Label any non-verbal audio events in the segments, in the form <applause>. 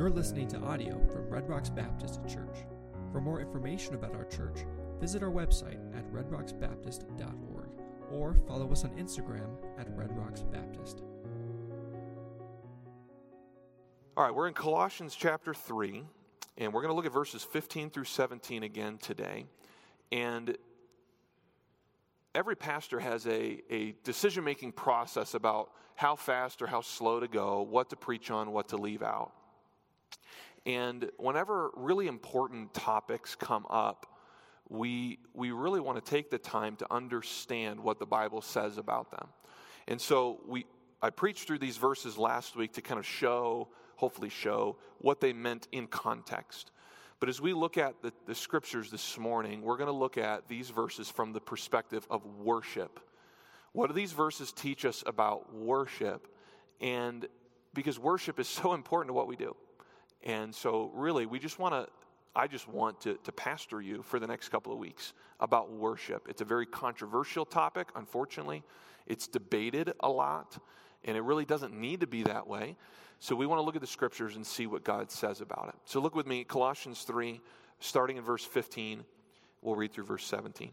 You're listening to audio from Red Rocks Baptist Church. For more information about our church, visit our website at redrocksbaptist.org or follow us on Instagram at Red Rocks Baptist. All right, we're in Colossians chapter 3, and we're going to look at verses 15 through 17 again today. And every pastor has a, a decision making process about how fast or how slow to go, what to preach on, what to leave out. And whenever really important topics come up, we, we really want to take the time to understand what the Bible says about them. And so we, I preached through these verses last week to kind of show, hopefully show, what they meant in context. But as we look at the, the scriptures this morning, we're going to look at these verses from the perspective of worship. What do these verses teach us about worship? And because worship is so important to what we do. And so, really, we just want to, I just want to, to pastor you for the next couple of weeks about worship. It's a very controversial topic, unfortunately. It's debated a lot, and it really doesn't need to be that way. So, we want to look at the scriptures and see what God says about it. So, look with me, Colossians 3, starting in verse 15. We'll read through verse 17.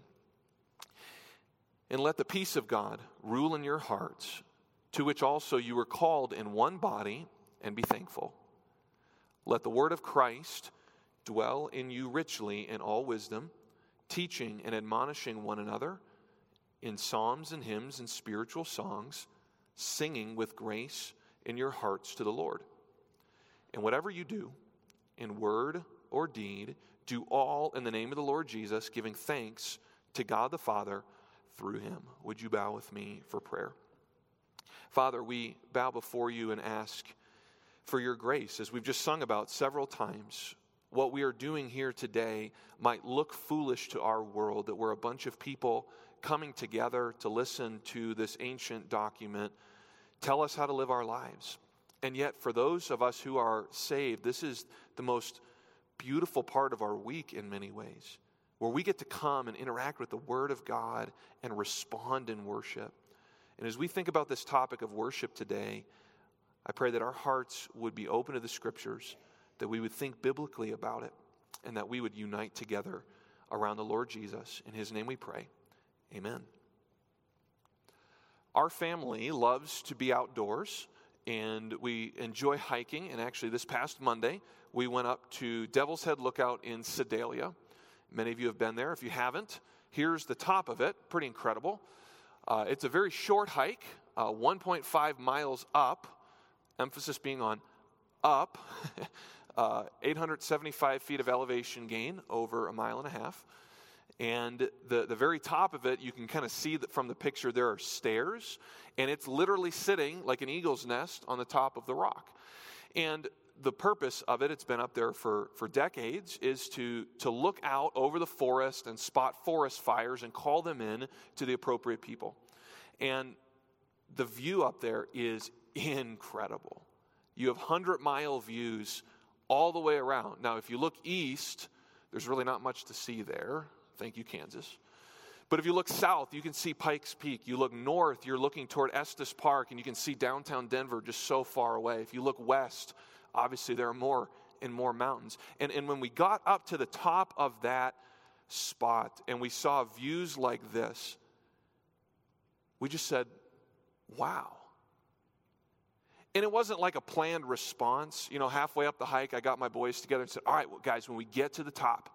And let the peace of God rule in your hearts, to which also you were called in one body, and be thankful. Let the word of Christ dwell in you richly in all wisdom, teaching and admonishing one another in psalms and hymns and spiritual songs, singing with grace in your hearts to the Lord. And whatever you do, in word or deed, do all in the name of the Lord Jesus, giving thanks to God the Father through him. Would you bow with me for prayer? Father, we bow before you and ask for your grace. As we've just sung about several times, what we are doing here today might look foolish to our world that we're a bunch of people coming together to listen to this ancient document tell us how to live our lives. And yet, for those of us who are saved, this is the most beautiful part of our week in many ways, where we get to come and interact with the Word of God and respond in worship. And as we think about this topic of worship today, I pray that our hearts would be open to the scriptures, that we would think biblically about it, and that we would unite together around the Lord Jesus. In his name we pray. Amen. Our family loves to be outdoors, and we enjoy hiking. And actually, this past Monday, we went up to Devil's Head Lookout in Sedalia. Many of you have been there. If you haven't, here's the top of it. Pretty incredible. Uh, it's a very short hike, uh, 1.5 miles up emphasis being on up, <laughs> uh, 875 feet of elevation gain over a mile and a half. And the, the very top of it, you can kind of see that from the picture, there are stairs, and it's literally sitting like an eagle's nest on the top of the rock. And the purpose of it, it's been up there for, for decades, is to, to look out over the forest and spot forest fires and call them in to the appropriate people. And the view up there is incredible. You have 100 mile views all the way around. Now, if you look east, there's really not much to see there. Thank you, Kansas. But if you look south, you can see Pikes Peak. You look north, you're looking toward Estes Park, and you can see downtown Denver just so far away. If you look west, obviously there are more and more mountains. And, and when we got up to the top of that spot and we saw views like this, we just said, wow. And it wasn't like a planned response. You know, halfway up the hike, I got my boys together and said, All right, well, guys, when we get to the top,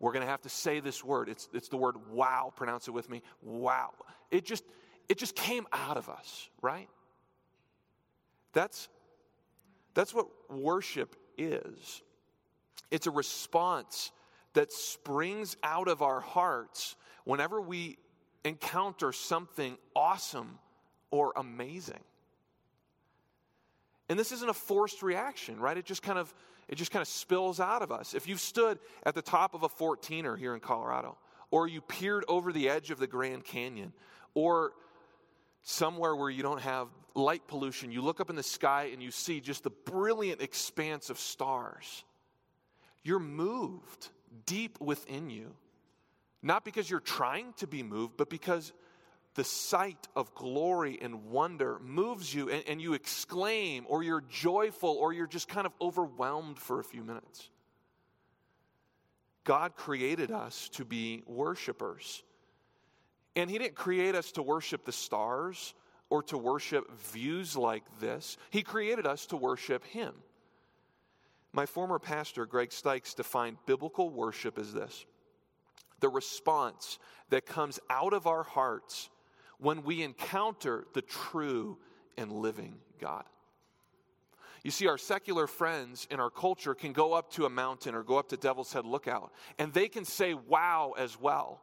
we're going to have to say this word. It's, it's the word wow. Pronounce it with me. Wow. It just, it just came out of us, right? That's, that's what worship is. It's a response that springs out of our hearts whenever we encounter something awesome or amazing. And this isn't a forced reaction, right? It just kind of it just kind of spills out of us. If you've stood at the top of a 14er here in Colorado, or you peered over the edge of the Grand Canyon, or somewhere where you don't have light pollution, you look up in the sky and you see just the brilliant expanse of stars. You're moved deep within you. Not because you're trying to be moved, but because the sight of glory and wonder moves you and, and, you exclaim or you're joyful or you're just kind of overwhelmed for a few minutes. God created us to be worshipers. And He didn't create us to worship the stars or to worship views like this. He created us to worship Him. My former pastor, Greg Stiekes, defined biblical worship as this the response that comes out of our hearts when we encounter the true and living God. You see, our secular friends in our culture can go up to a mountain or go up to Devil's Head Lookout, and they can say wow as well.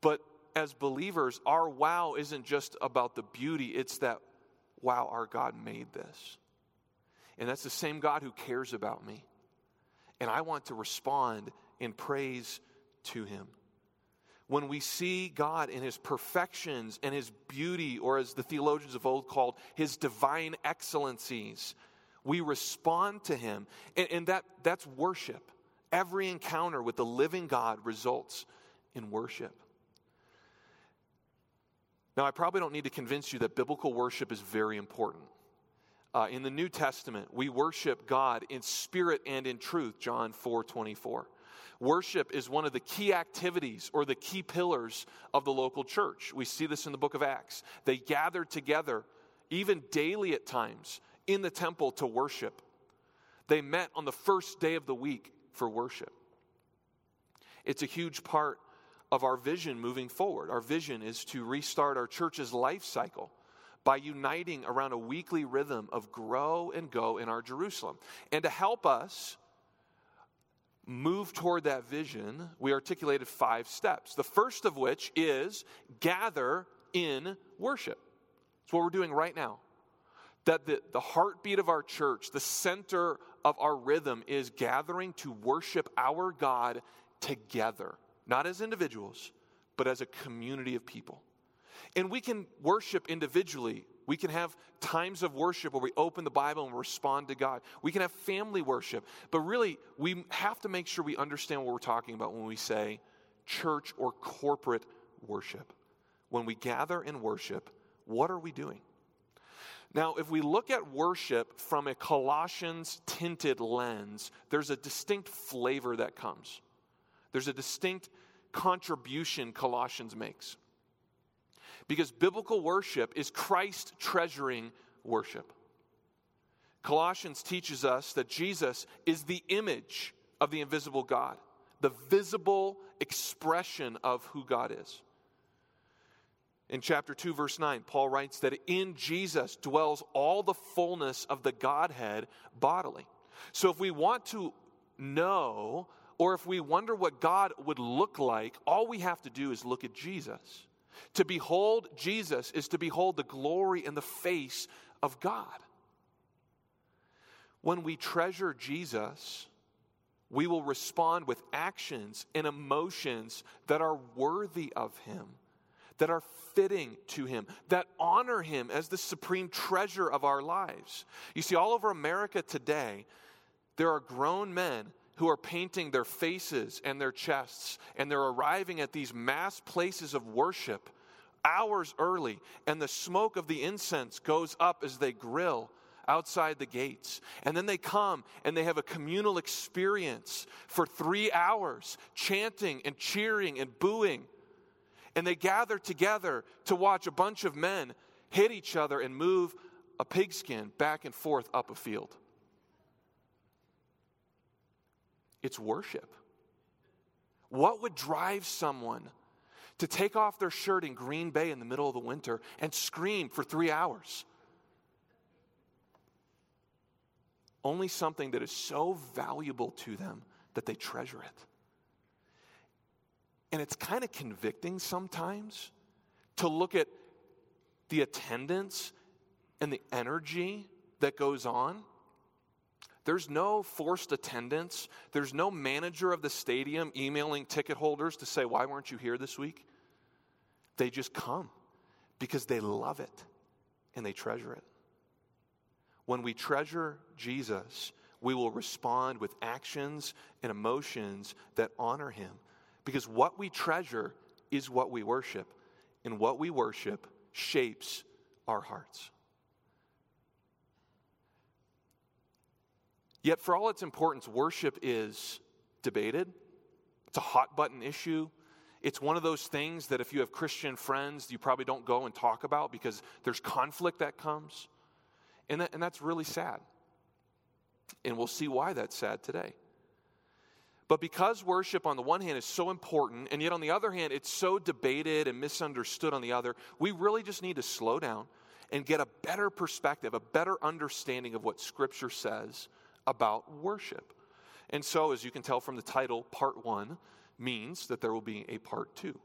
But as believers, our wow isn't just about the beauty, it's that, wow, our God made this. And that's the same God who cares about me. And I want to respond in praise to him. When we see God in his perfections and his beauty, or as the theologians of old called, his divine excellencies, we respond to him. And, and that, that's worship. Every encounter with the living God results in worship. Now, I probably don't need to convince you that biblical worship is very important. Uh, in the New Testament, we worship God in spirit and in truth, John 4 24. Worship is one of the key activities or the key pillars of the local church. We see this in the book of Acts. They gathered together, even daily at times, in the temple to worship. They met on the first day of the week for worship. It's a huge part of our vision moving forward. Our vision is to restart our church's life cycle by uniting around a weekly rhythm of grow and go in our Jerusalem. And to help us move toward that vision, we articulated five steps. The first of which is gather in worship. It's what we're doing right now. That the, the heartbeat of our church, the center of our rhythm, is gathering to worship our God together not as individuals, but as a community of people. And we can worship individually. We can have times of worship where we open the Bible and respond to God. We can have family worship. But really, we have to make sure we understand what we're talking about when we say church or corporate worship. When we gather and worship, what are we doing? Now, if we look at worship from a Colossians tinted lens, there's a distinct flavor that comes. There's a distinct contribution Colossians makes. Because biblical worship is Christ treasuring worship. Colossians teaches us that Jesus is the image of the invisible God, the visible expression of who God is. In chapter 2, verse 9, Paul writes that in Jesus dwells all the fullness of the Godhead bodily. So if we want to know or if we wonder what God would look like, all we have to do is look at Jesus. To behold Jesus is to behold the glory and the face of God. When we treasure Jesus, we will respond with actions and emotions that are worthy of Him, that are fitting to Him, that honor Him as the supreme treasure of our lives. You see, all over America today, there are grown men who are painting their faces and their chests, and they're arriving at these mass places of worship hours early, and the smoke of the incense goes up as they grill outside the gates. And then they come and they have a communal experience for three hours, chanting and cheering and booing. And they gather together to watch a bunch of men hit each other and move a pigskin back and forth up a field. It's worship. What would drive someone to take off their shirt in Green Bay in the middle of the winter and scream for three hours? Only something that is so valuable to them that they treasure it. And it's kind of convicting sometimes to look at the attendance and the energy that goes on there's no forced attendance. There's no manager of the stadium emailing ticket holders to say, Why weren't you here this week? They just come because they love it and they treasure it. When we treasure Jesus, we will respond with actions and emotions that honor him. Because what we treasure is what we worship. and what we worship shapes our hearts. Yet, for all its importance, worship is debated. It's a hot button issue. It's one of those things that if you have Christian friends, you probably don't go and talk about because there's conflict that comes. And, that, and that's really sad. And we'll see why that's sad today. But because worship, on the one hand, is so important, and yet on the other hand, it's so debated and misunderstood on the other, we really just need to slow down and get a better perspective, a better understanding of what Scripture says about worship. And so, as you can tell from the title, part one means that there will be a part two.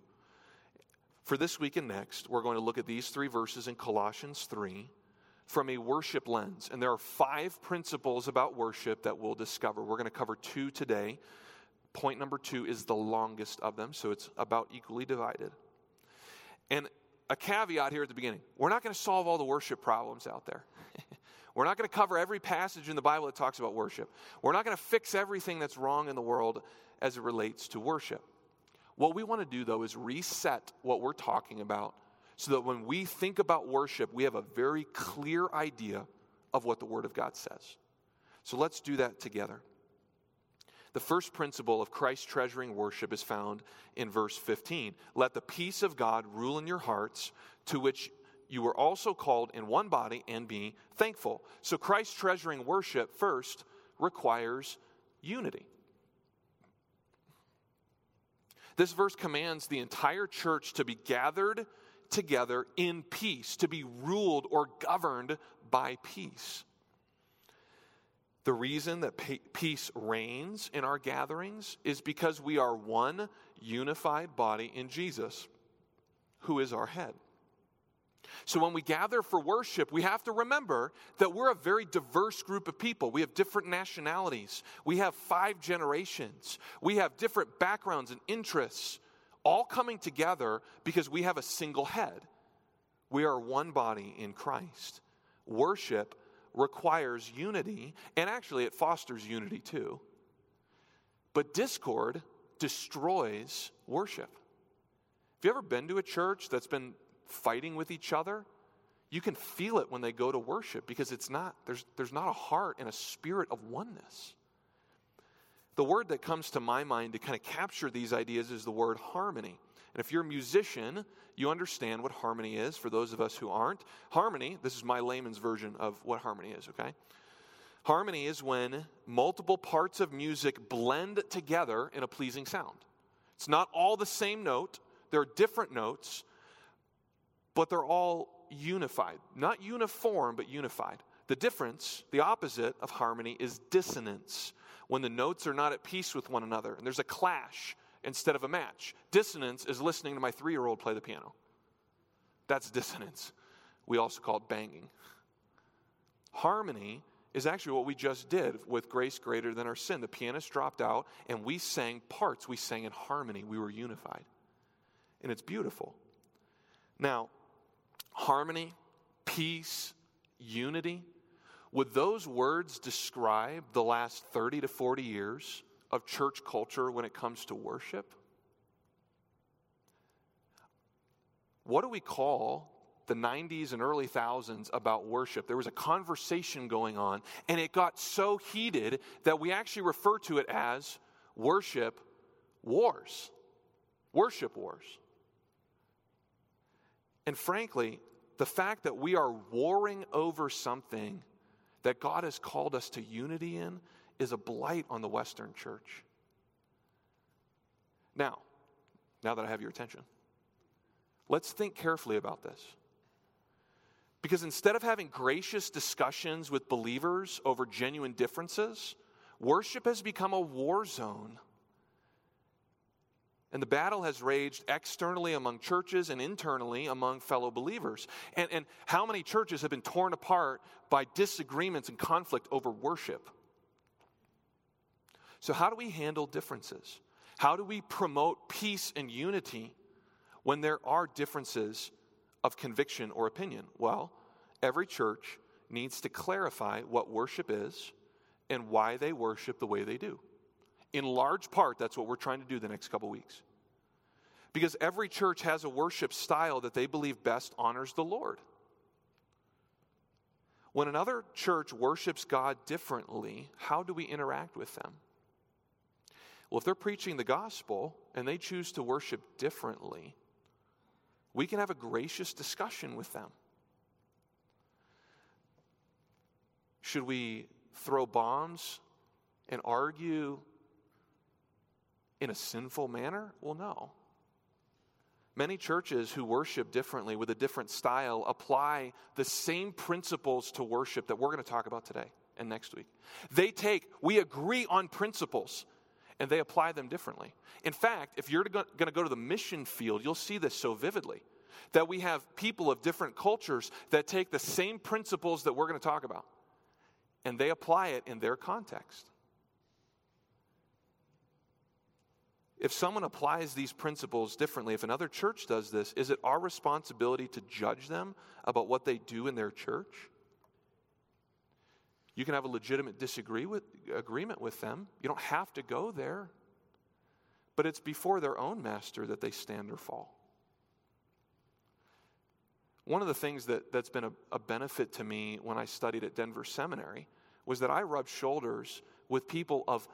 For this week and next, we're going to look at these three verses in Colossians 3 from a worship lens. And there are five principles about worship that we'll discover. We're going to cover two today. Point number two is the longest of them, so it's about equally divided. And a caveat here at the beginning we're not going to solve all the worship problems out there. <laughs> We're not going to cover every passage in the Bible that talks about worship. We're not going to fix everything that's wrong in the world as it relates to worship. What we want to do, though, is reset what we're talking about so that when we think about worship, we have a very clear idea of what the Word of God says. So let's do that together. The first principle of Christ treasuring worship is found in verse 15. Let the peace of God rule in your hearts, to which you were also called in one body and be thankful. So Christ treasuring worship first requires unity. This verse commands the entire church to be gathered together in peace, to be ruled or governed by peace. The reason that peace reigns in our gatherings is because we are one unified body in Jesus, who is our head. So when we gather for worship, we have to remember that we're a very diverse group of people. We have different nationalities, we have five generations, we have different backgrounds and interests, all coming together because we have a single head. We are one body in Christ. Worship requires unity, and actually, it fosters unity too. But discord destroys worship. Have you ever been to a church that's been fighting with each other, you can feel it when they go to worship because it's not, there's, there's not a heart and a spirit of oneness. The word that comes to my mind to kind of capture these ideas is the word harmony. And if you're a musician, you understand what harmony is. For those of us who aren't, harmony, this is my layman's version of what harmony is, okay? Harmony is when multiple parts of music blend together in a pleasing sound. It's not all the same note, there are different notes, but they're all unified. Not uniform, but unified. The difference, the opposite of harmony, is dissonance, when the notes are not at peace with one another and there's a clash instead of a match. Dissonance is listening to my three year old play the piano. That's dissonance. We also call it banging. Harmony is actually what we just did with Grace Greater Than Our Sin. The pianist dropped out and we sang parts. We sang in harmony. We were unified. And it's beautiful. Now, harmony, peace, unity. Would those words describe the last 30 to 40 years of church culture when it comes to worship? What do we call the 90s and early thousands about worship? There was a conversation going on, and it got so heated that we actually refer to it as worship wars. Worship wars. And frankly, the fact that we are warring over something that God has called us to unity in is a blight on the Western church. Now, now that I have your attention, let's think carefully about this. Because instead of having gracious discussions with believers over genuine differences, worship has become a war zone and the battle has raged externally among churches and internally among fellow believers. And, and how many churches have been torn apart by disagreements and conflict over worship? So, how do we handle differences? How do we promote peace and unity when there are differences of conviction or opinion? Well, every church needs to clarify what worship is and why they worship the way they do. In large part, that's what we're trying to do the next couple weeks. because every church has a worship style that they believe best honors the Lord. When another church worships God differently, how do we interact with them? Well, if they're preaching the gospel and they choose to worship differently, we can have a gracious discussion with them. Should we throw bombs and argue in a sinful manner? Well, no. Many churches who worship differently with a different style apply the same principles to worship that we're going to talk about today and next week. They take, we agree on principles, and they apply them differently. In fact, if you're going to go to the mission field, you'll see this so vividly that we have people of different cultures that take the same principles that we're going to talk about and they apply it in their context. If someone applies these principles differently, if another church does this, is it our responsibility to judge them about what they do in their church? You can have a legitimate disagree with, agreement with them. You don't have to go there. But it's before their own master that they stand or fall. One of the things that, that's been a, a benefit to me when I studied at Denver Seminary was that I rubbed shoulders with people of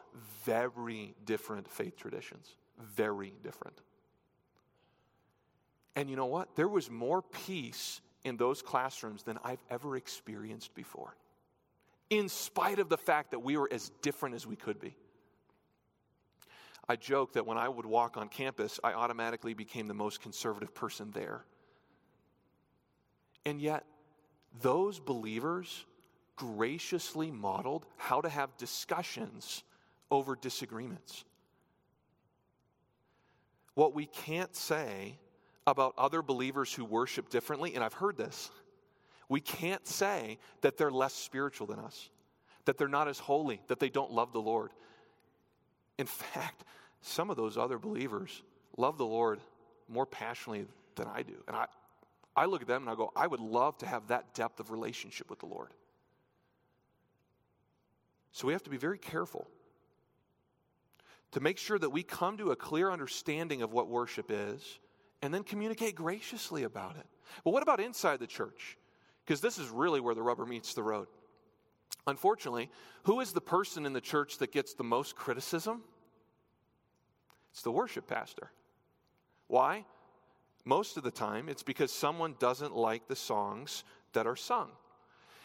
very different faith traditions. Very different. And you know what? There was more peace in those classrooms than I've ever experienced before, in spite of the fact that we were as different as we could be. I joke that when I would walk on campus, I automatically became the most conservative person there. And yet, those believers graciously modeled how to have discussions over disagreements. What we can't say about other believers who worship differently, and I've heard this, we can't say that they're less spiritual than us, that they're not as holy, that they don't love the Lord. In fact, some of those other believers love the Lord more passionately than I do. And I, I look at them and I go, I would love to have that depth of relationship with the Lord. So we have to be very careful to make sure that we come to a clear understanding of what worship is and then communicate graciously about it. But what about inside the church? Because this is really where the rubber meets the road. Unfortunately, who is the person in the church that gets the most criticism? It's the worship pastor. Why? Most of the time, it's because someone doesn't like the songs that are sung.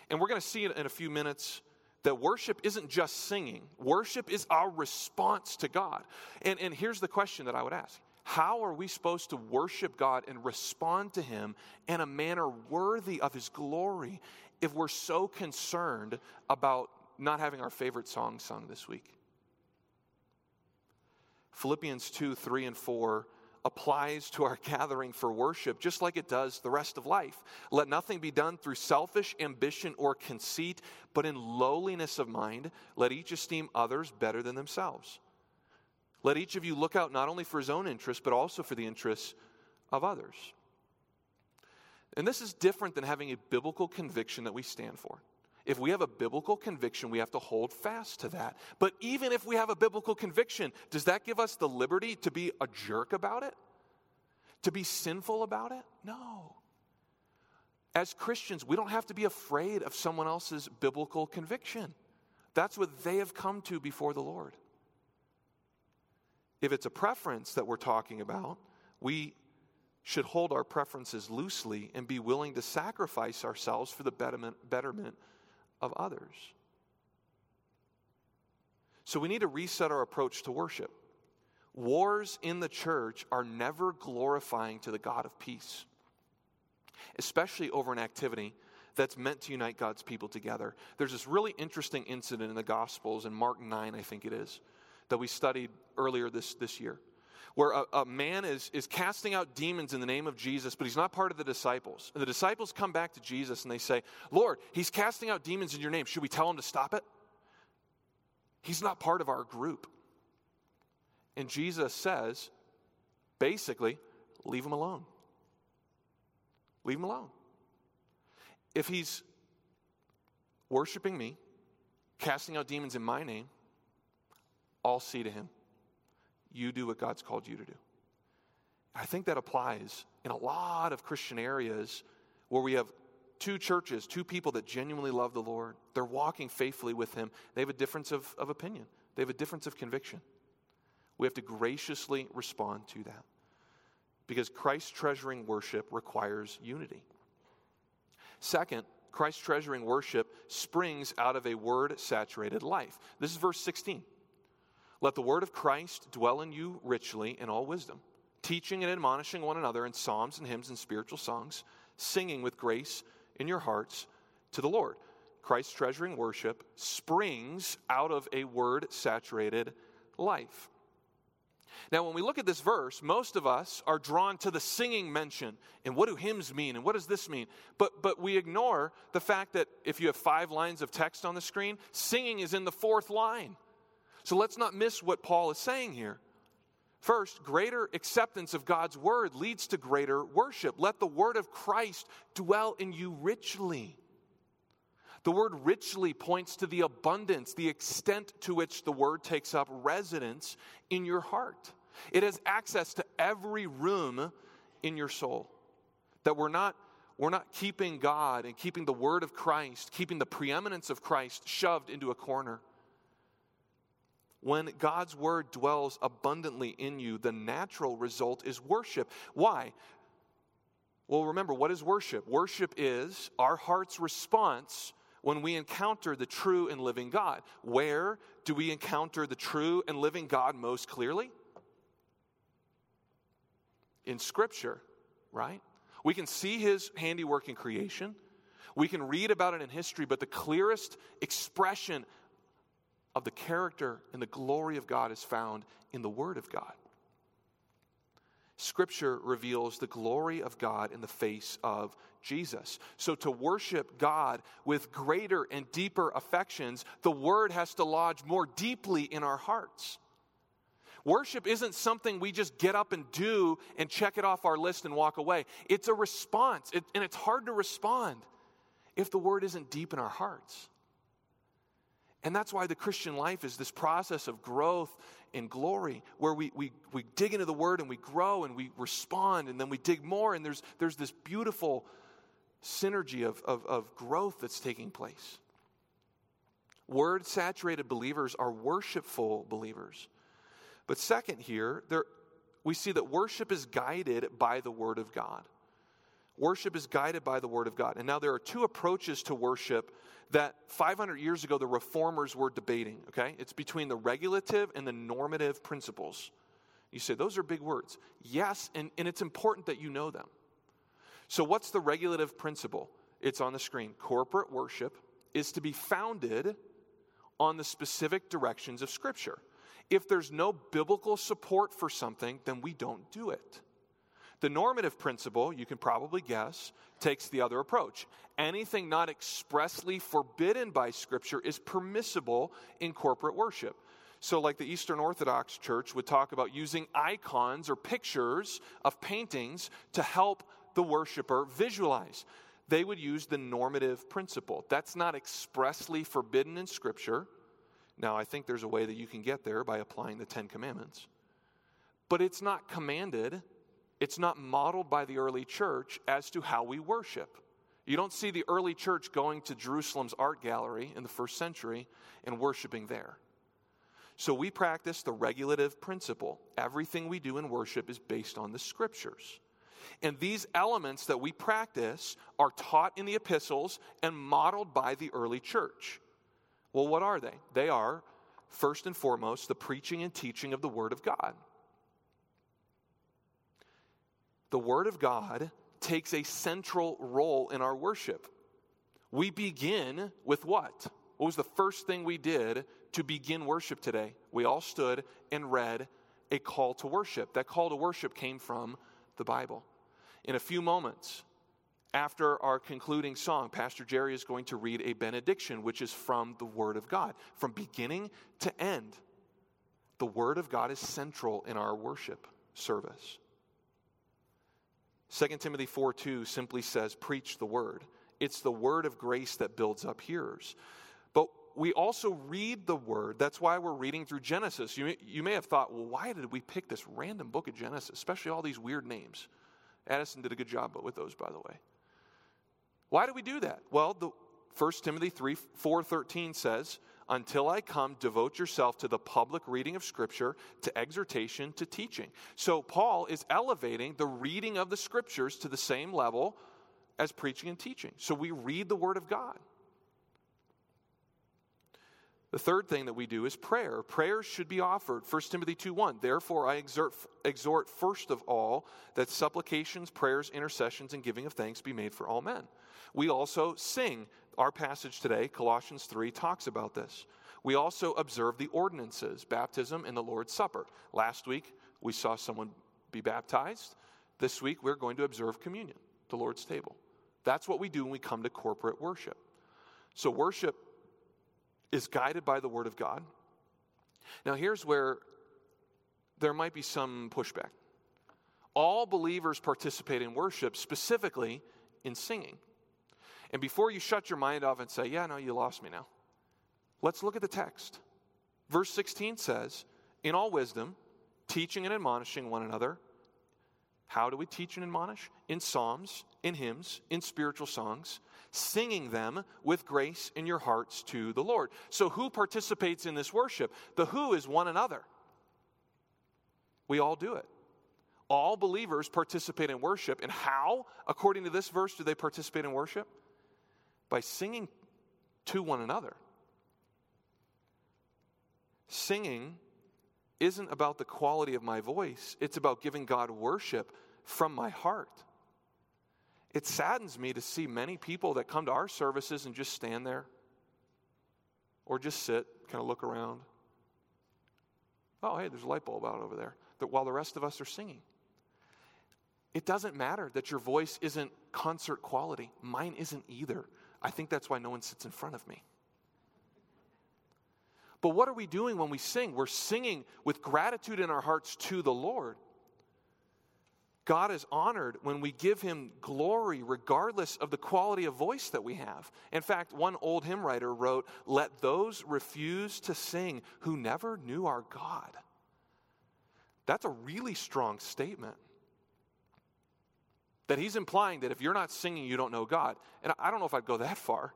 And we're going to see it in a few minutes that worship isn't just singing, worship is our response to God. And, and here's the question that I would ask How are we supposed to worship God and respond to Him in a manner worthy of His glory if we're so concerned about not having our favorite song sung this week? Philippians 2 3 and 4 applies to our gathering for worship just like it does the rest of life. Let nothing be done through selfish ambition or conceit, but in lowliness of mind, let each esteem others better than themselves. Let each of you look out not only for his own interests, but also for the interests of others. And this is different than having a biblical conviction that we stand for. If we have a biblical conviction, we have to hold fast to that. But even if we have a biblical conviction, does that give us the liberty to be a jerk about it? To be sinful about it? No. As Christians, we don't have to be afraid of someone else's biblical conviction. That's what they have come to before the Lord. If it's a preference that we're talking about, we should hold our preferences loosely and be willing to sacrifice ourselves for the betterment, betterment of others. So we need to reset our approach to worship. Wars in the church are never glorifying to the God of peace, especially over an activity that's meant to unite God's people together. There's this really interesting incident in the Gospels, in Mark 9, I think it is, that we studied earlier this, this year where a, a, man is, is casting out demons in the name of Jesus, but he's not part of the disciples. And the disciples come back to Jesus and they say, Lord, he's casting out demons in your name. Should we tell him to stop it? He's not part of our group. And Jesus says, basically, leave him alone. Leave him alone. If he's worshiping me, casting out demons in my name, I'll see to him. You do what God's called you to do. I think that applies in a lot of Christian areas where we have two churches, two people that genuinely love the Lord. They're walking faithfully with Him. They have a difference of, of opinion, they have a difference of conviction. We have to graciously respond to that because Christ treasuring worship requires unity. Second, Christ treasuring worship springs out of a word saturated life. This is verse 16. Let the word of Christ dwell in you richly in all wisdom, teaching and admonishing one another in psalms and hymns and spiritual songs, singing with grace in your hearts to the Lord. Christ's treasuring worship springs out of a word saturated life. Now, when we look at this verse, most of us are drawn to the singing mention and what do hymns mean and what does this mean? But, but we ignore the fact that if you have five lines of text on the screen, singing is in the fourth line. So let's not miss what Paul is saying here. First, greater acceptance of God's word leads to greater worship. Let the word of Christ dwell in you richly. The word richly points to the abundance, the extent to which the word takes up residence in your heart. It has access to every room in your soul. That we're not, we're not keeping God and keeping the word of Christ, keeping the preeminence of Christ shoved into a corner. When God's word dwells abundantly in you, the natural result is worship. Why? Well, remember, what is worship? Worship is our heart's response when we encounter the true and living God. Where do we encounter the true and living God most clearly? In Scripture, right? We can see his handiwork in creation. We can read about it in history, but the clearest expression of the character and the glory of God is found in the Word of God. Scripture reveals the glory of God in the face of Jesus. So, to worship God with greater and deeper affections, the Word has to lodge more deeply in our hearts. Worship isn't something we just get up and do and check it off our list and walk away. It's a response, it, and it's hard to respond if the Word isn't deep in our hearts. And that's why the Christian life is this process of growth and glory, where we, we, we dig into the Word and we grow and we respond and then we dig more, and there's, there's this beautiful synergy of, of, of growth that's taking place. Word saturated believers are worshipful believers. But second, here, there, we see that worship is guided by the Word of God. Worship is guided by the Word of God. And now there are two approaches to worship that 500 years ago the reformers were debating, okay? It's between the regulative and the normative principles. You say, those are big words. Yes, and, and it's important that you know them. So, what's the regulative principle? It's on the screen. Corporate worship is to be founded on the specific directions of Scripture. If there's no biblical support for something, then we don't do it. The normative principle, you can probably guess, takes the other approach. Anything not expressly forbidden by Scripture is permissible in corporate worship. So, like the Eastern Orthodox Church would talk about using icons or pictures of paintings to help the worshiper visualize. They would use the normative principle. That's not expressly forbidden in Scripture. Now, I think there's a way that you can get there by applying the Ten Commandments. But it's not commanded it's not modeled by the early church as to how we worship. You don't see the early church going to Jerusalem's art gallery in the first century and worshiping there. So we practice the regulative principle. Everything we do in worship is based on the scriptures. And these elements that we practice are taught in the epistles and modeled by the early church. Well, what are they? They are, first and foremost, the preaching and teaching of the Word of God the Word of God takes a central role in our worship. We begin with what? What was the first thing we did to begin worship today? We all stood and read a call to worship. That call to worship came from the Bible. In a few moments, after our concluding song, Pastor Jerry is going to read a benediction, which is from the Word of God. From beginning to end, the Word of God is central in our worship service. 2 Timothy 4 2 simply says, Preach the word. It's the word of grace that builds up hearers. But we also read the word. That's why we're reading through Genesis. You may, you may have thought, well, why did we pick this random book of Genesis, especially all these weird names? Addison did a good job with those, by the way. Why do we do that? Well, the 1 Timothy 3 4:13 says, "Until I come, devote yourself to the public reading of scripture, to exhortation, to teaching." So Paul is elevating the reading of the scriptures to the same level as preaching and teaching. So we read the word of God. The third thing that we do is prayer. Prayer should be offered. 1 Timothy 2 1. Therefore, I exhort, exhort first of all that supplications, prayers, intercessions, and giving of thanks be made for all men. We also sing. Our passage today, Colossians 3, talks about this. We also observe the ordinances, baptism and the Lord's Supper. Last week, we saw someone be baptized. This week, we're going to observe communion, the Lord's table. That's what we do when we come to corporate worship. So, worship is guided by the Word of God. Now, here's where there might be some pushback. All believers participate in worship, specifically in singing. And before you shut your mind off and say, Yeah, no, you lost me now, let's look at the text. Verse 16 says, In all wisdom, teaching and admonishing one another. How do we teach and admonish? In psalms, in hymns, in spiritual songs, singing them with grace in your hearts to the Lord. So, who participates in this worship? The who is one another. We all do it. All believers participate in worship. And how, according to this verse, do they participate in worship? By singing to one another. Singing isn't about the quality of my voice, it's about giving God worship from my heart. It saddens me to see many people that come to our services and just stand there or just sit, kind of look around. Oh, hey, there's a light bulb out over there. That while the rest of us are singing. It doesn't matter that your voice isn't concert quality. Mine isn't either. I think that's why no one sits in front of me. But what are we doing when we sing? We're singing with gratitude in our hearts to the Lord. God is honored when we give him glory regardless of the quality of voice that we have. In fact, one old hymn writer wrote, Let those refuse to sing who never knew our God. That's a really strong statement. That he's implying that if you're not singing, you don't know God. And I don't know if I'd go that far,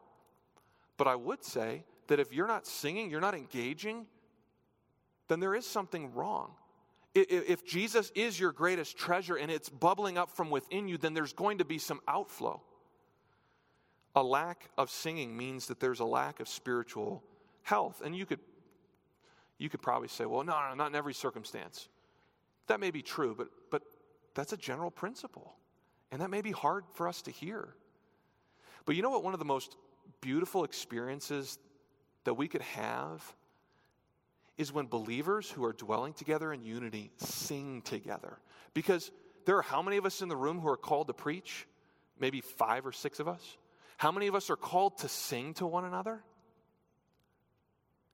but I would say that if you're not singing, you're not engaging, then there is something wrong. If Jesus is your greatest treasure and it's bubbling up from within you, then there's going to be some outflow. A lack of singing means that there's a lack of spiritual health. And you could, you could probably say, well, no, no, not in every circumstance. That may be true, but, but that's a general principle. And that may be hard for us to hear. But you know what? One of the most beautiful experiences that we could have is when believers who are dwelling together in unity sing together. Because there are how many of us in the room who are called to preach? Maybe five or six of us. How many of us are called to sing to one another?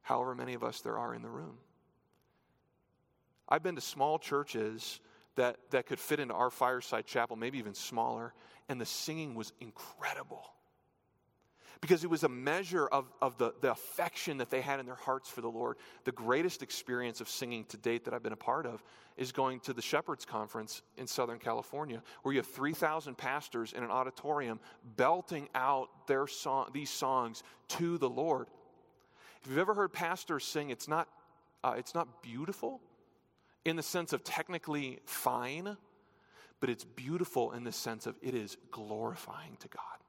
However many of us there are in the room. I've been to small churches that, that could fit into our fireside chapel, maybe even smaller, and the singing was incredible because it was a measure of, of the, the affection that they had in their hearts for the Lord. The greatest experience of singing to date that I've been a part of is going to the Shepherds Conference in Southern California, where you have 3,000 pastors in an auditorium belting out their song, these songs to the Lord. If you've ever heard pastors sing, it's not, uh, it's not beautiful in the sense of technically fine, but it's beautiful in the sense of it is glorifying to God.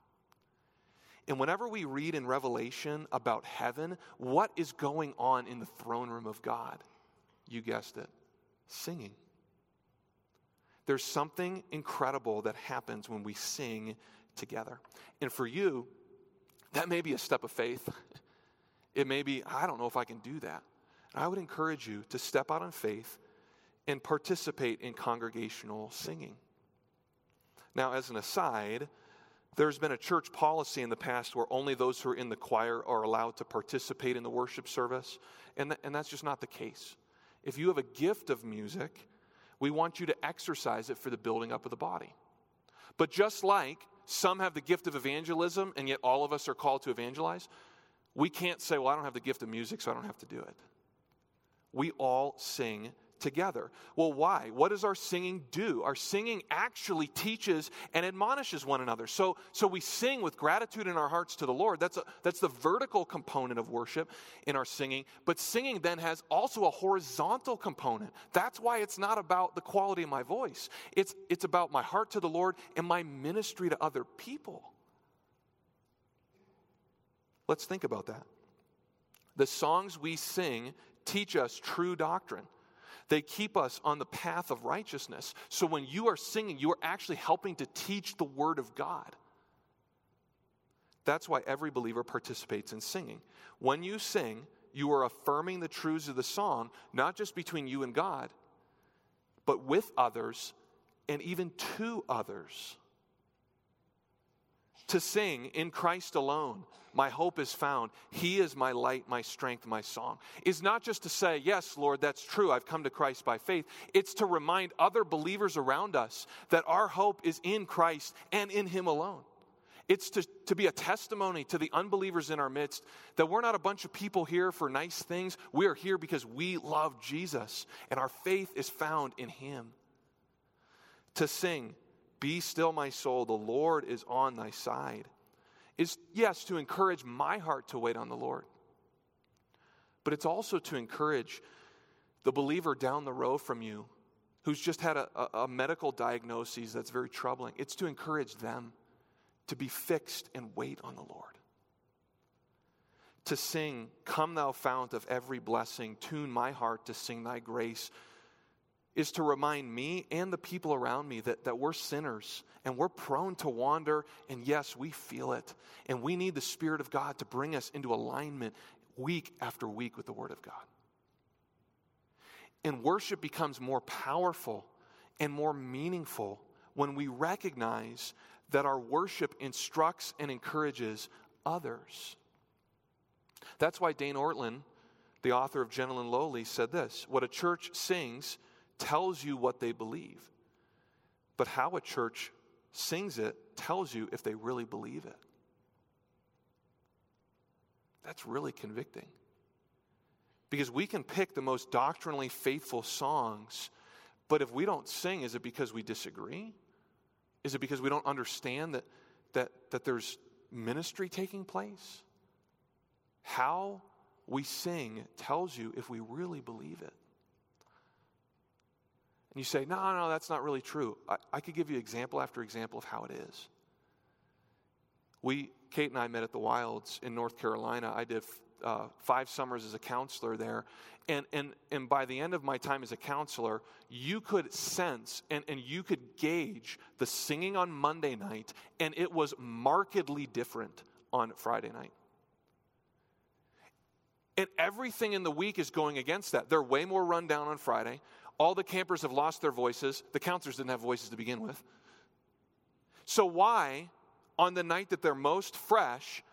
And whenever we read in Revelation about heaven, what is going on in the throne room of God? You guessed it singing. There's something incredible that happens when we sing together. And for you, that may be a step of faith. It may be, I don't know if I can do that. I would encourage you to step out in faith and participate in congregational singing. Now, as an aside, there's been a church policy in the past where only those who are in the choir are allowed to participate in the worship service, and, th- and that's just not the case. If you have a gift of music, we want you to exercise it for the building up of the body. But just like some have the gift of evangelism, and yet all of us are called to evangelize, We can't say, well, I don't have the gift of music, so I don't have to do it. We all sing together. Well, why? What does our singing do? Our singing actually teaches and admonishes one another. So, so we sing with gratitude in our hearts to the Lord. That's, a, that's the vertical component of worship in our singing. But singing then has also a horizontal component. That's why it's not about the quality of my voice, it's, it's about my heart to the Lord and my ministry to other people. Let's think about that. The songs we sing teach us true doctrine. They keep us on the path of righteousness. So when you are singing, you are actually helping to teach the Word of God. That's why every believer participates in singing. When you sing, you are affirming the truths of the song, not just between you and God, but with others and even to others. To sing in Christ alone my hope is found. He is my light, my strength, my song. Is not just to say, Yes, Lord, that's true. I've come to Christ by faith. It's to remind other believers around us that our hope is in Christ and in Him alone. It's to, to be a testimony to the unbelievers in our midst that we're not a bunch of people here for nice things. We are here because we love Jesus and our faith is found in Him. To sing, Be still, my soul, the Lord is on thy side is, yes, to encourage my heart to wait on the Lord, but it's also to encourage the believer down the row from you who's just had a, a, a medical diagnosis that's very troubling. It's to encourage them to be fixed and wait on the Lord. To sing, Come, thou fount of every blessing, tune my heart to sing thy grace is to remind me and the people around me that, that we're sinners and we're prone to wander. And yes, we feel it. And we need the Spirit of God to bring us into alignment week after week with the Word of God. And worship becomes more powerful and more meaningful when we recognize that our worship instructs and encourages others. That's why Dane Ortlund, the author of Gentle and Lowly, said this What a church sings tells you what they believe. But how a church sings it tells you if they really believe it. That's really convicting. Because we can pick the most doctrinally faithful songs, but if we don't sing, is it because we disagree? Is it because we don't understand that, that, that there's ministry taking place? How we sing tells you if we really believe it. And you say, no, no, that's not really true. I, I could give you example after example of how it is. We, Kate and I met at the Wilds in North Carolina. I did uh, five summers as a counselor there. And, and, and by the end of my time as a counselor, you could sense and, and you could gauge the singing on Monday night, and it was markedly different on Friday night. And everything in the week is going against that. They're way more run down on Friday. All the campers have lost their voices. The counselors didn't have voices to begin with. So, why, on the night that they're most fresh,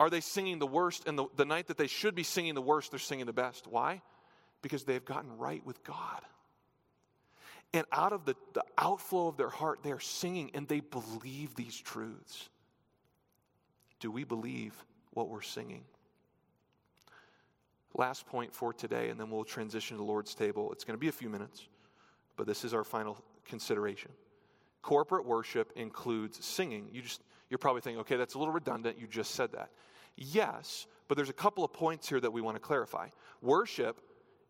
are they singing the worst? And the, the night that they should be singing the worst, they're singing the best. Why? Because they've gotten right with God. And out of the, the outflow of their heart, they're singing and they believe these truths. Do we believe what we're singing? Last point for today, and then we'll transition to the Lord's table. It's going to be a few minutes, but this is our final consideration. Corporate worship includes singing. You just you're probably thinking, okay, that's a little redundant. You just said that. Yes, but there's a couple of points here that we want to clarify. Worship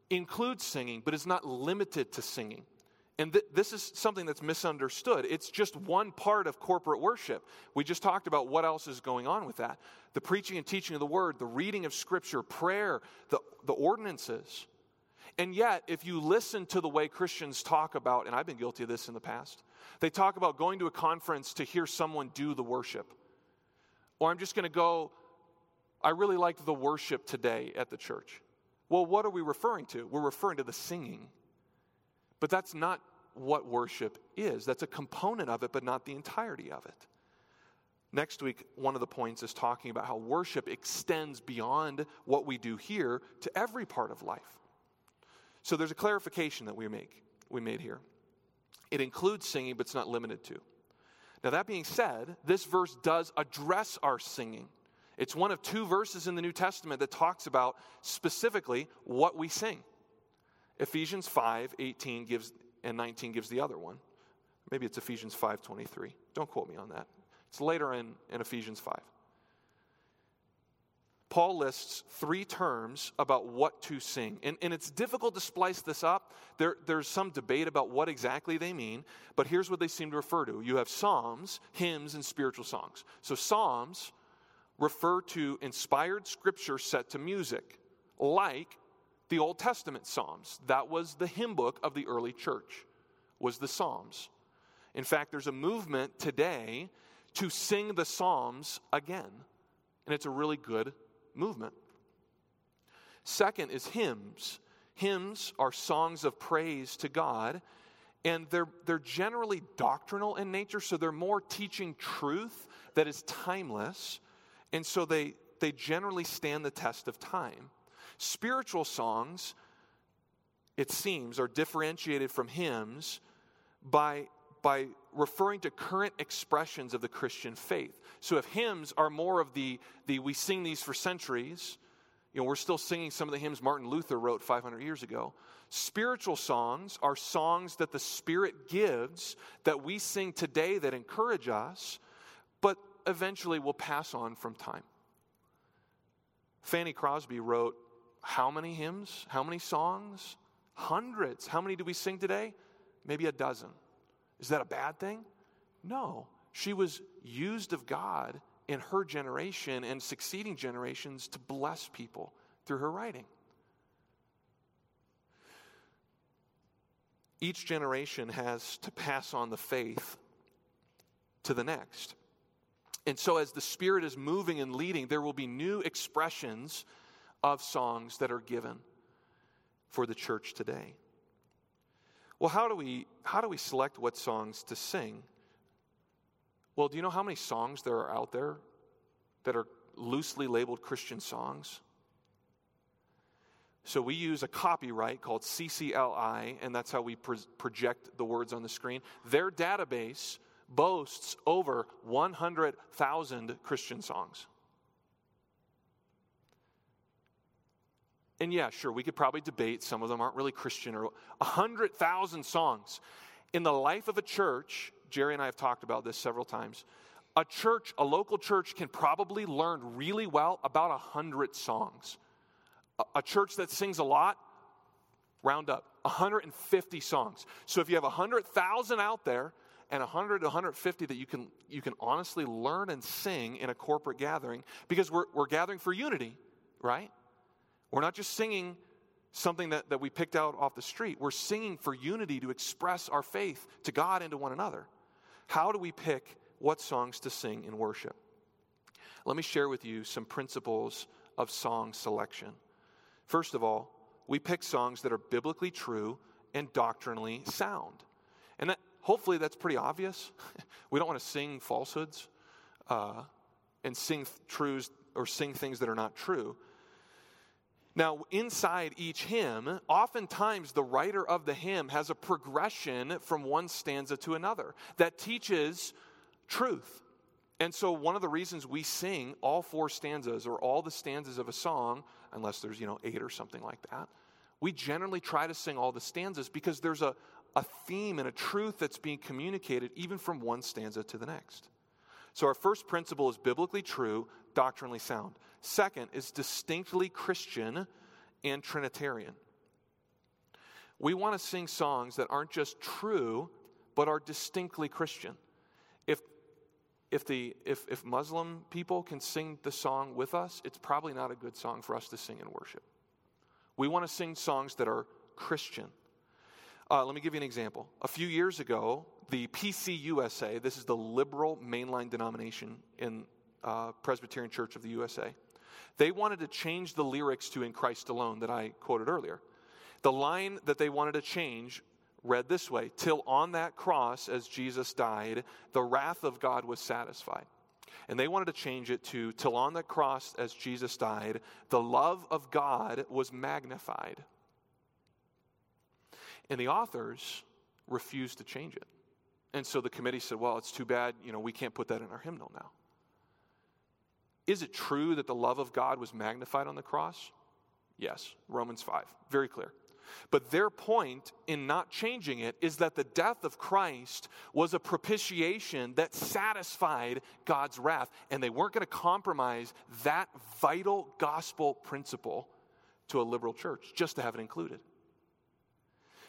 includes singing, but it's not limited to singing. And th- this is something that's misunderstood. It's just one part of corporate worship. We just talked about what else is going on with that the preaching and teaching of the word, the reading of scripture, prayer, the, the ordinances. And yet, if you listen to the way Christians talk about, and I've been guilty of this in the past, they talk about going to a conference to hear someone do the worship. Or I'm just going to go, I really liked the worship today at the church. Well, what are we referring to? We're referring to the singing. But that's not what worship is. That's a component of it, but not the entirety of it. Next week, one of the points is talking about how worship extends beyond what we do here to every part of life. So there's a clarification that we make we made here. It includes singing, but it's not limited to. Now, that being said, this verse does address our singing. It's one of two verses in the New Testament that talks about specifically what we sing. Ephesians 5 18 gives, and 19 gives the other one. Maybe it's Ephesians 5 23. Don't quote me on that. It's later in, in Ephesians 5. Paul lists three terms about what to sing. And, and it's difficult to splice this up. There, there's some debate about what exactly they mean, but here's what they seem to refer to you have psalms, hymns, and spiritual songs. So, psalms refer to inspired scripture set to music, like the Old Testament psalms. That was the hymn book of the early church, was the psalms. In fact, there's a movement today to sing the psalms again. And it's a really good movement. Second is hymns. Hymns are songs of praise to God, and they're, they're generally doctrinal in nature, so they're more teaching truth that is timeless, and so they, they generally stand the test of time. Spiritual songs, it seems, are differentiated from hymns by by referring to current expressions of the Christian faith. So if hymns are more of the, the we sing these for centuries, you know, we're still singing some of the hymns Martin Luther wrote 500 years ago. Spiritual songs are songs that the Spirit gives that we sing today that encourage us, but eventually will pass on from time. Fanny Crosby wrote how many hymns? How many songs? Hundreds. How many do we sing today? Maybe a dozen. Is that a bad thing? No. She was used of God in her generation and succeeding generations to bless people through her writing. Each generation has to pass on the faith to the next. And so, as the Spirit is moving and leading, there will be new expressions of songs that are given for the church today. Well, how do we how do we select what songs to sing? Well, do you know how many songs there are out there that are loosely labeled Christian songs? So we use a copyright called CCLI, and that's how we pro- project the words on the screen. Their database boasts over 100,000 Christian songs. And yeah, sure, we could probably debate some of them aren't really Christian or 100,000 songs. In the life of a church, Jerry and I have talked about this several times. A church, a local church, can probably learn really well about 100 songs. A, a church that sings a lot, round up 150 songs. So if you have 100,000 out there, and 100 to 150 that you can, you can honestly learn and sing in a corporate gathering because we're, we're gathering for unity, right? We're not just singing something that, that we picked out off the street. We're singing for unity to express our faith to God and to one another. How do we pick what songs to sing in worship? Let me share with you some principles of song selection. First of all, we pick songs that are biblically true and doctrinally sound. And that, hopefully that's pretty obvious. <laughs> we don't want to sing falsehoods uh, and sing truths or sing things that are not true. Now, inside each hymn, oftentimes the writer of the hymn has a progression from one stanza to another that teaches truth. And so, one of the reasons we sing all four stanzas or all the stanzas of a song, unless there's, you know, eight or something like that, we generally try to sing all the stanzas because there's a, a theme and a truth that's being communicated even from one stanza to the next. So, our first principle is biblically true, doctrinally sound. Second is distinctly Christian and Trinitarian. We want to sing songs that aren't just true, but are distinctly Christian. If, if, the, if, if Muslim people can sing the song with us, it's probably not a good song for us to sing in worship. We want to sing songs that are Christian. Uh, let me give you an example. A few years ago, the PCUSA, this is the liberal mainline denomination in uh, Presbyterian Church of the USA, they wanted to change the lyrics to In Christ Alone that I quoted earlier. The line that they wanted to change read this way Till on that cross, as Jesus died, the wrath of God was satisfied. And they wanted to change it to Till on the cross, as Jesus died, the love of God was magnified. And the authors refused to change it. And so the committee said, well, it's too bad, you know, we can't put that in our hymnal now. Is it true that the love of God was magnified on the cross? Yes, Romans 5, very clear. But their point in not changing it is that the death of Christ was a propitiation that satisfied God's wrath. And they weren't going to compromise that vital gospel principle to a liberal church just to have it included.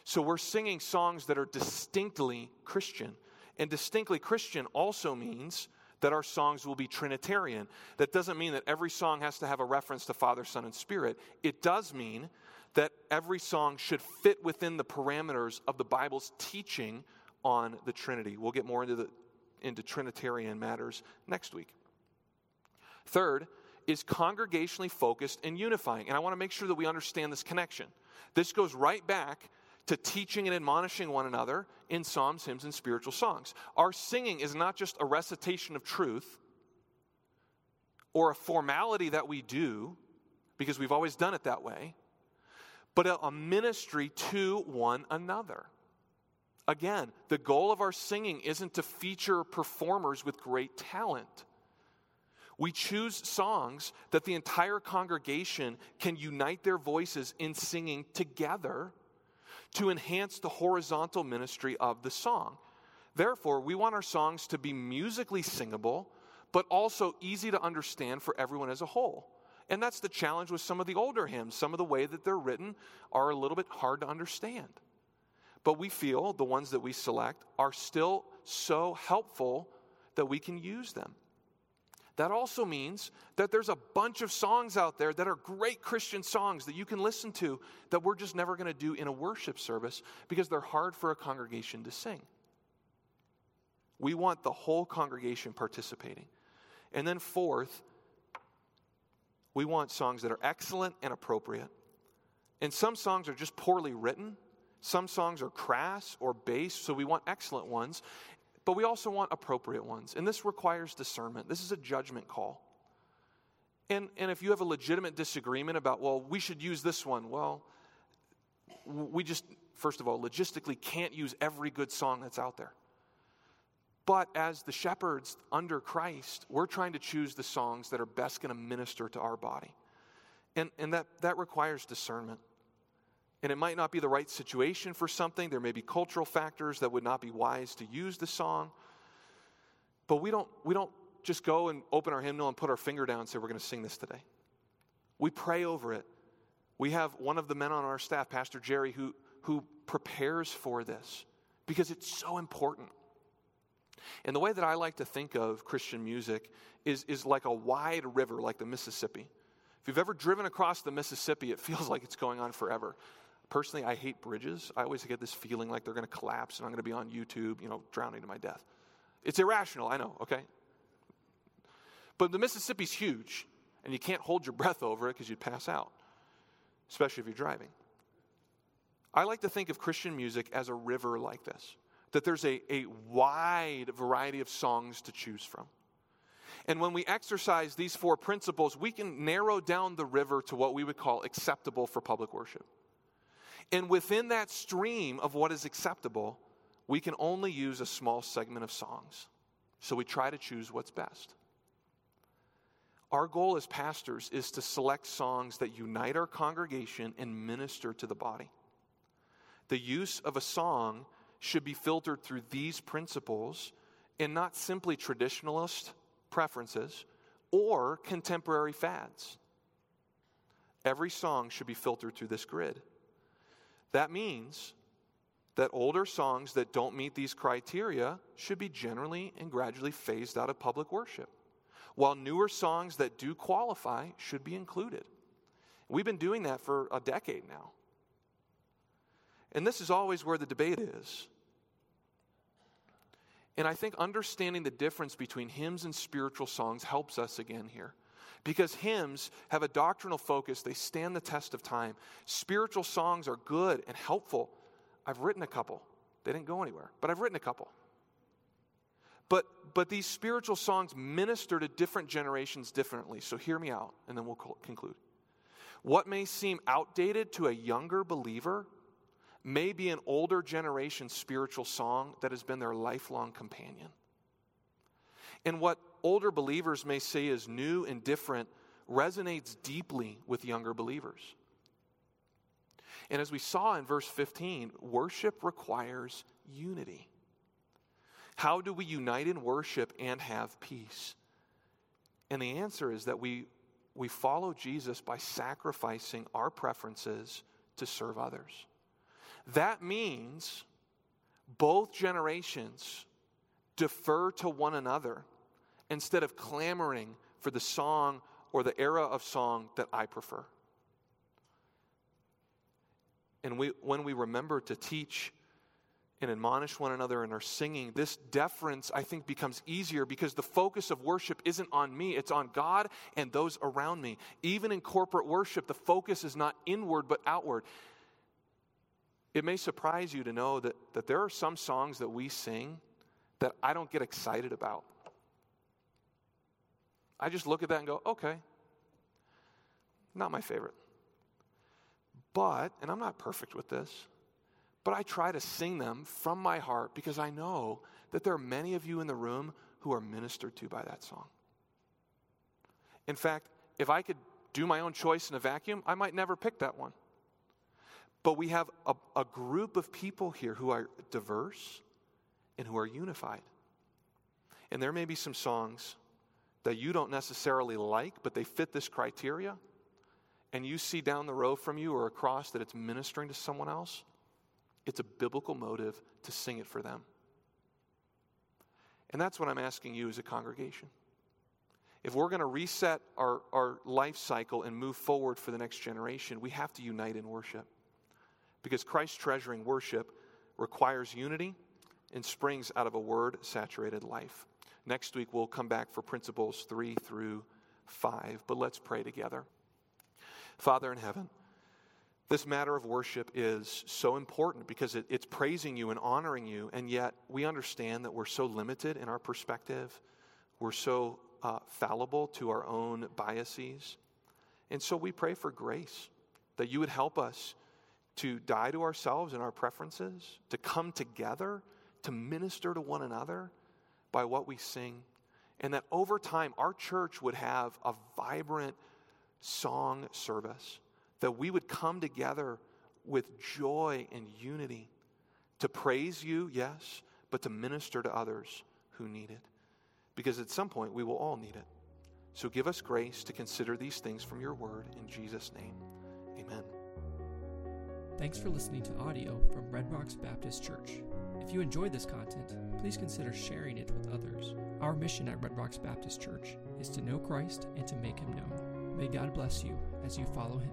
So we're singing songs that are distinctly Christian. And distinctly Christian also means that our songs will be Trinitarian. That doesn't mean that every song has to have a reference to Father, Son, and Spirit. It does mean that every song should fit within the parameters of the Bible's teaching on the Trinity. We'll get more into, the, into Trinitarian matters next week. Third is congregationally focused and unifying. And I want to make sure that we understand this connection. This goes right back to teaching and admonishing one another in psalms, hymns, and spiritual songs. Our singing is not just a recitation of truth or a formality that we do because we've always done it that way but a, ministry to one another. Again, the goal of our singing isn't to feature performers with great talent. We choose songs that the entire congregation can unite their voices in singing together to enhance the horizontal ministry of the song. Therefore, we want our songs to be musically singable, but also easy to understand for everyone as a whole. And that's the challenge with some of the older hymns. Some of the way that they're written are a little bit hard to understand. But we feel the ones that we select are still so helpful that we can use them. That also means that there's a bunch of songs out there that are great Christian songs that you can listen to that we're just never going to do in a worship service because they're hard for a congregation to sing. We want the whole congregation participating. And then, fourth, we want songs that are excellent and appropriate. And some songs are just poorly written. Some songs are crass or base, so we want excellent ones. But we also want appropriate ones. And this requires discernment. This is a judgment call. And, and if you have a legitimate disagreement about, well, we should use this one, well, we just, first of all, logistically can't use every good song that's out there. But as the shepherds under Christ, we're trying to choose the songs that are best going to minister to our body. And, and that, that requires discernment. And it might not be the right situation for something. There may be cultural factors that would not be wise to use the song. But we don't, we don't just go and open our hymnal and put our finger down and say, we're going to sing this today. We pray over it. We have one of the men on our staff, Pastor Jerry, who, who prepares for this because it's so important. And the way that I like to think of Christian music is, is like a wide river, like the Mississippi. If you've ever driven across the Mississippi, it <laughs> feels like it's going on forever. Personally, I hate bridges. I always get this feeling like they're going to collapse and I'm going to be on YouTube, you know, drowning to my death. It's irrational, I know, okay? But the Mississippi's huge, and you can't hold your breath over it because you'd pass out, especially if you're driving. I like to think of Christian music as a river like this that there's a, a wide variety of songs to choose from. And when we exercise these four principles, we can narrow down the river to what we would call acceptable for public worship. And within that stream of what is acceptable, we can only use a small segment of songs. So we try to choose what's best. Our goal as pastors is to select songs that unite our congregation and minister to the body. The use of a song should be filtered through these principles and not simply traditionalist preferences or contemporary fads. Every song should be filtered through this grid. That means that older songs that don't meet these criteria should be generally and gradually phased out of public worship, while newer songs that do qualify should be included. We've been doing that for a decade now. And this is always where the debate is. And I think understanding the difference between hymns and spiritual songs helps us again here. Because hymns have a doctrinal focus, they stand the test of time. Spiritual songs are good and helpful. I've written a couple. They didn't go anywhere, but I've written a couple. But, but these spiritual songs minister to different generations differently. So hear me out, and then we'll conclude. What may seem outdated to a younger believer may be an older generation spiritual song that has been their lifelong companion. And what older believers may say is new and different resonates deeply with younger believers. And as we saw in verse 15, worship requires unity. How do we unite in worship and have peace? And the answer is that we, we follow Jesus by sacrificing our preferences to serve others. That means both generations defer to one another instead of clamoring for the song or the era of song that I prefer. And we, when we remember to teach and admonish one another in our singing, this deference, I think, becomes easier because the focus of worship isn't on me, it's on God and those around me. Even in corporate worship, the focus is not inward but outward. It may surprise you to know that, that there are some songs that we sing that I don't get excited about. I just look at that and go, okay, not my favorite. But, and I'm not perfect with this, but I try to sing them from my heart because I know that there are many of you in the room who are ministered to by that song. In fact, if I could do my own choice in a vacuum, I might never pick that one. But we have a, a group of people here who are diverse and who are unified. And there may be some songs that you don't necessarily like, but they fit this criteria and you see down the row from you or across that it's ministering to someone else, it's a biblical motive to sing it for them. And that's what I'm asking you as a congregation. If we're going to reset our, our life cycle and move forward for the next generation, we have to unite in worship. Because Christ treasuring worship requires unity and springs out of a word saturated life. Next week, we'll come back for principles three through five, but let's pray together. Father in heaven, this matter of worship is so important because it, it's praising you and honoring you, and yet we understand that we're so limited in our perspective. We're so uh, fallible to our own biases. And so we pray for grace that you would help us to die to ourselves and our preferences, to come together, to minister to one another by what we sing, and that over time our church would have a vibrant, song service, that we would come together with joy and unity to praise you, yes, but to minister to others who need it. Because at some point we will all need it. So give us grace to consider these things from your word in Jesus' name. Amen. Thanks for listening to audio from Red Rocks Baptist Church. If you enjoyed this content, please consider sharing it with others. Our mission at Red Rocks Baptist Church is to know Christ and to make him known. May God bless you as you follow him.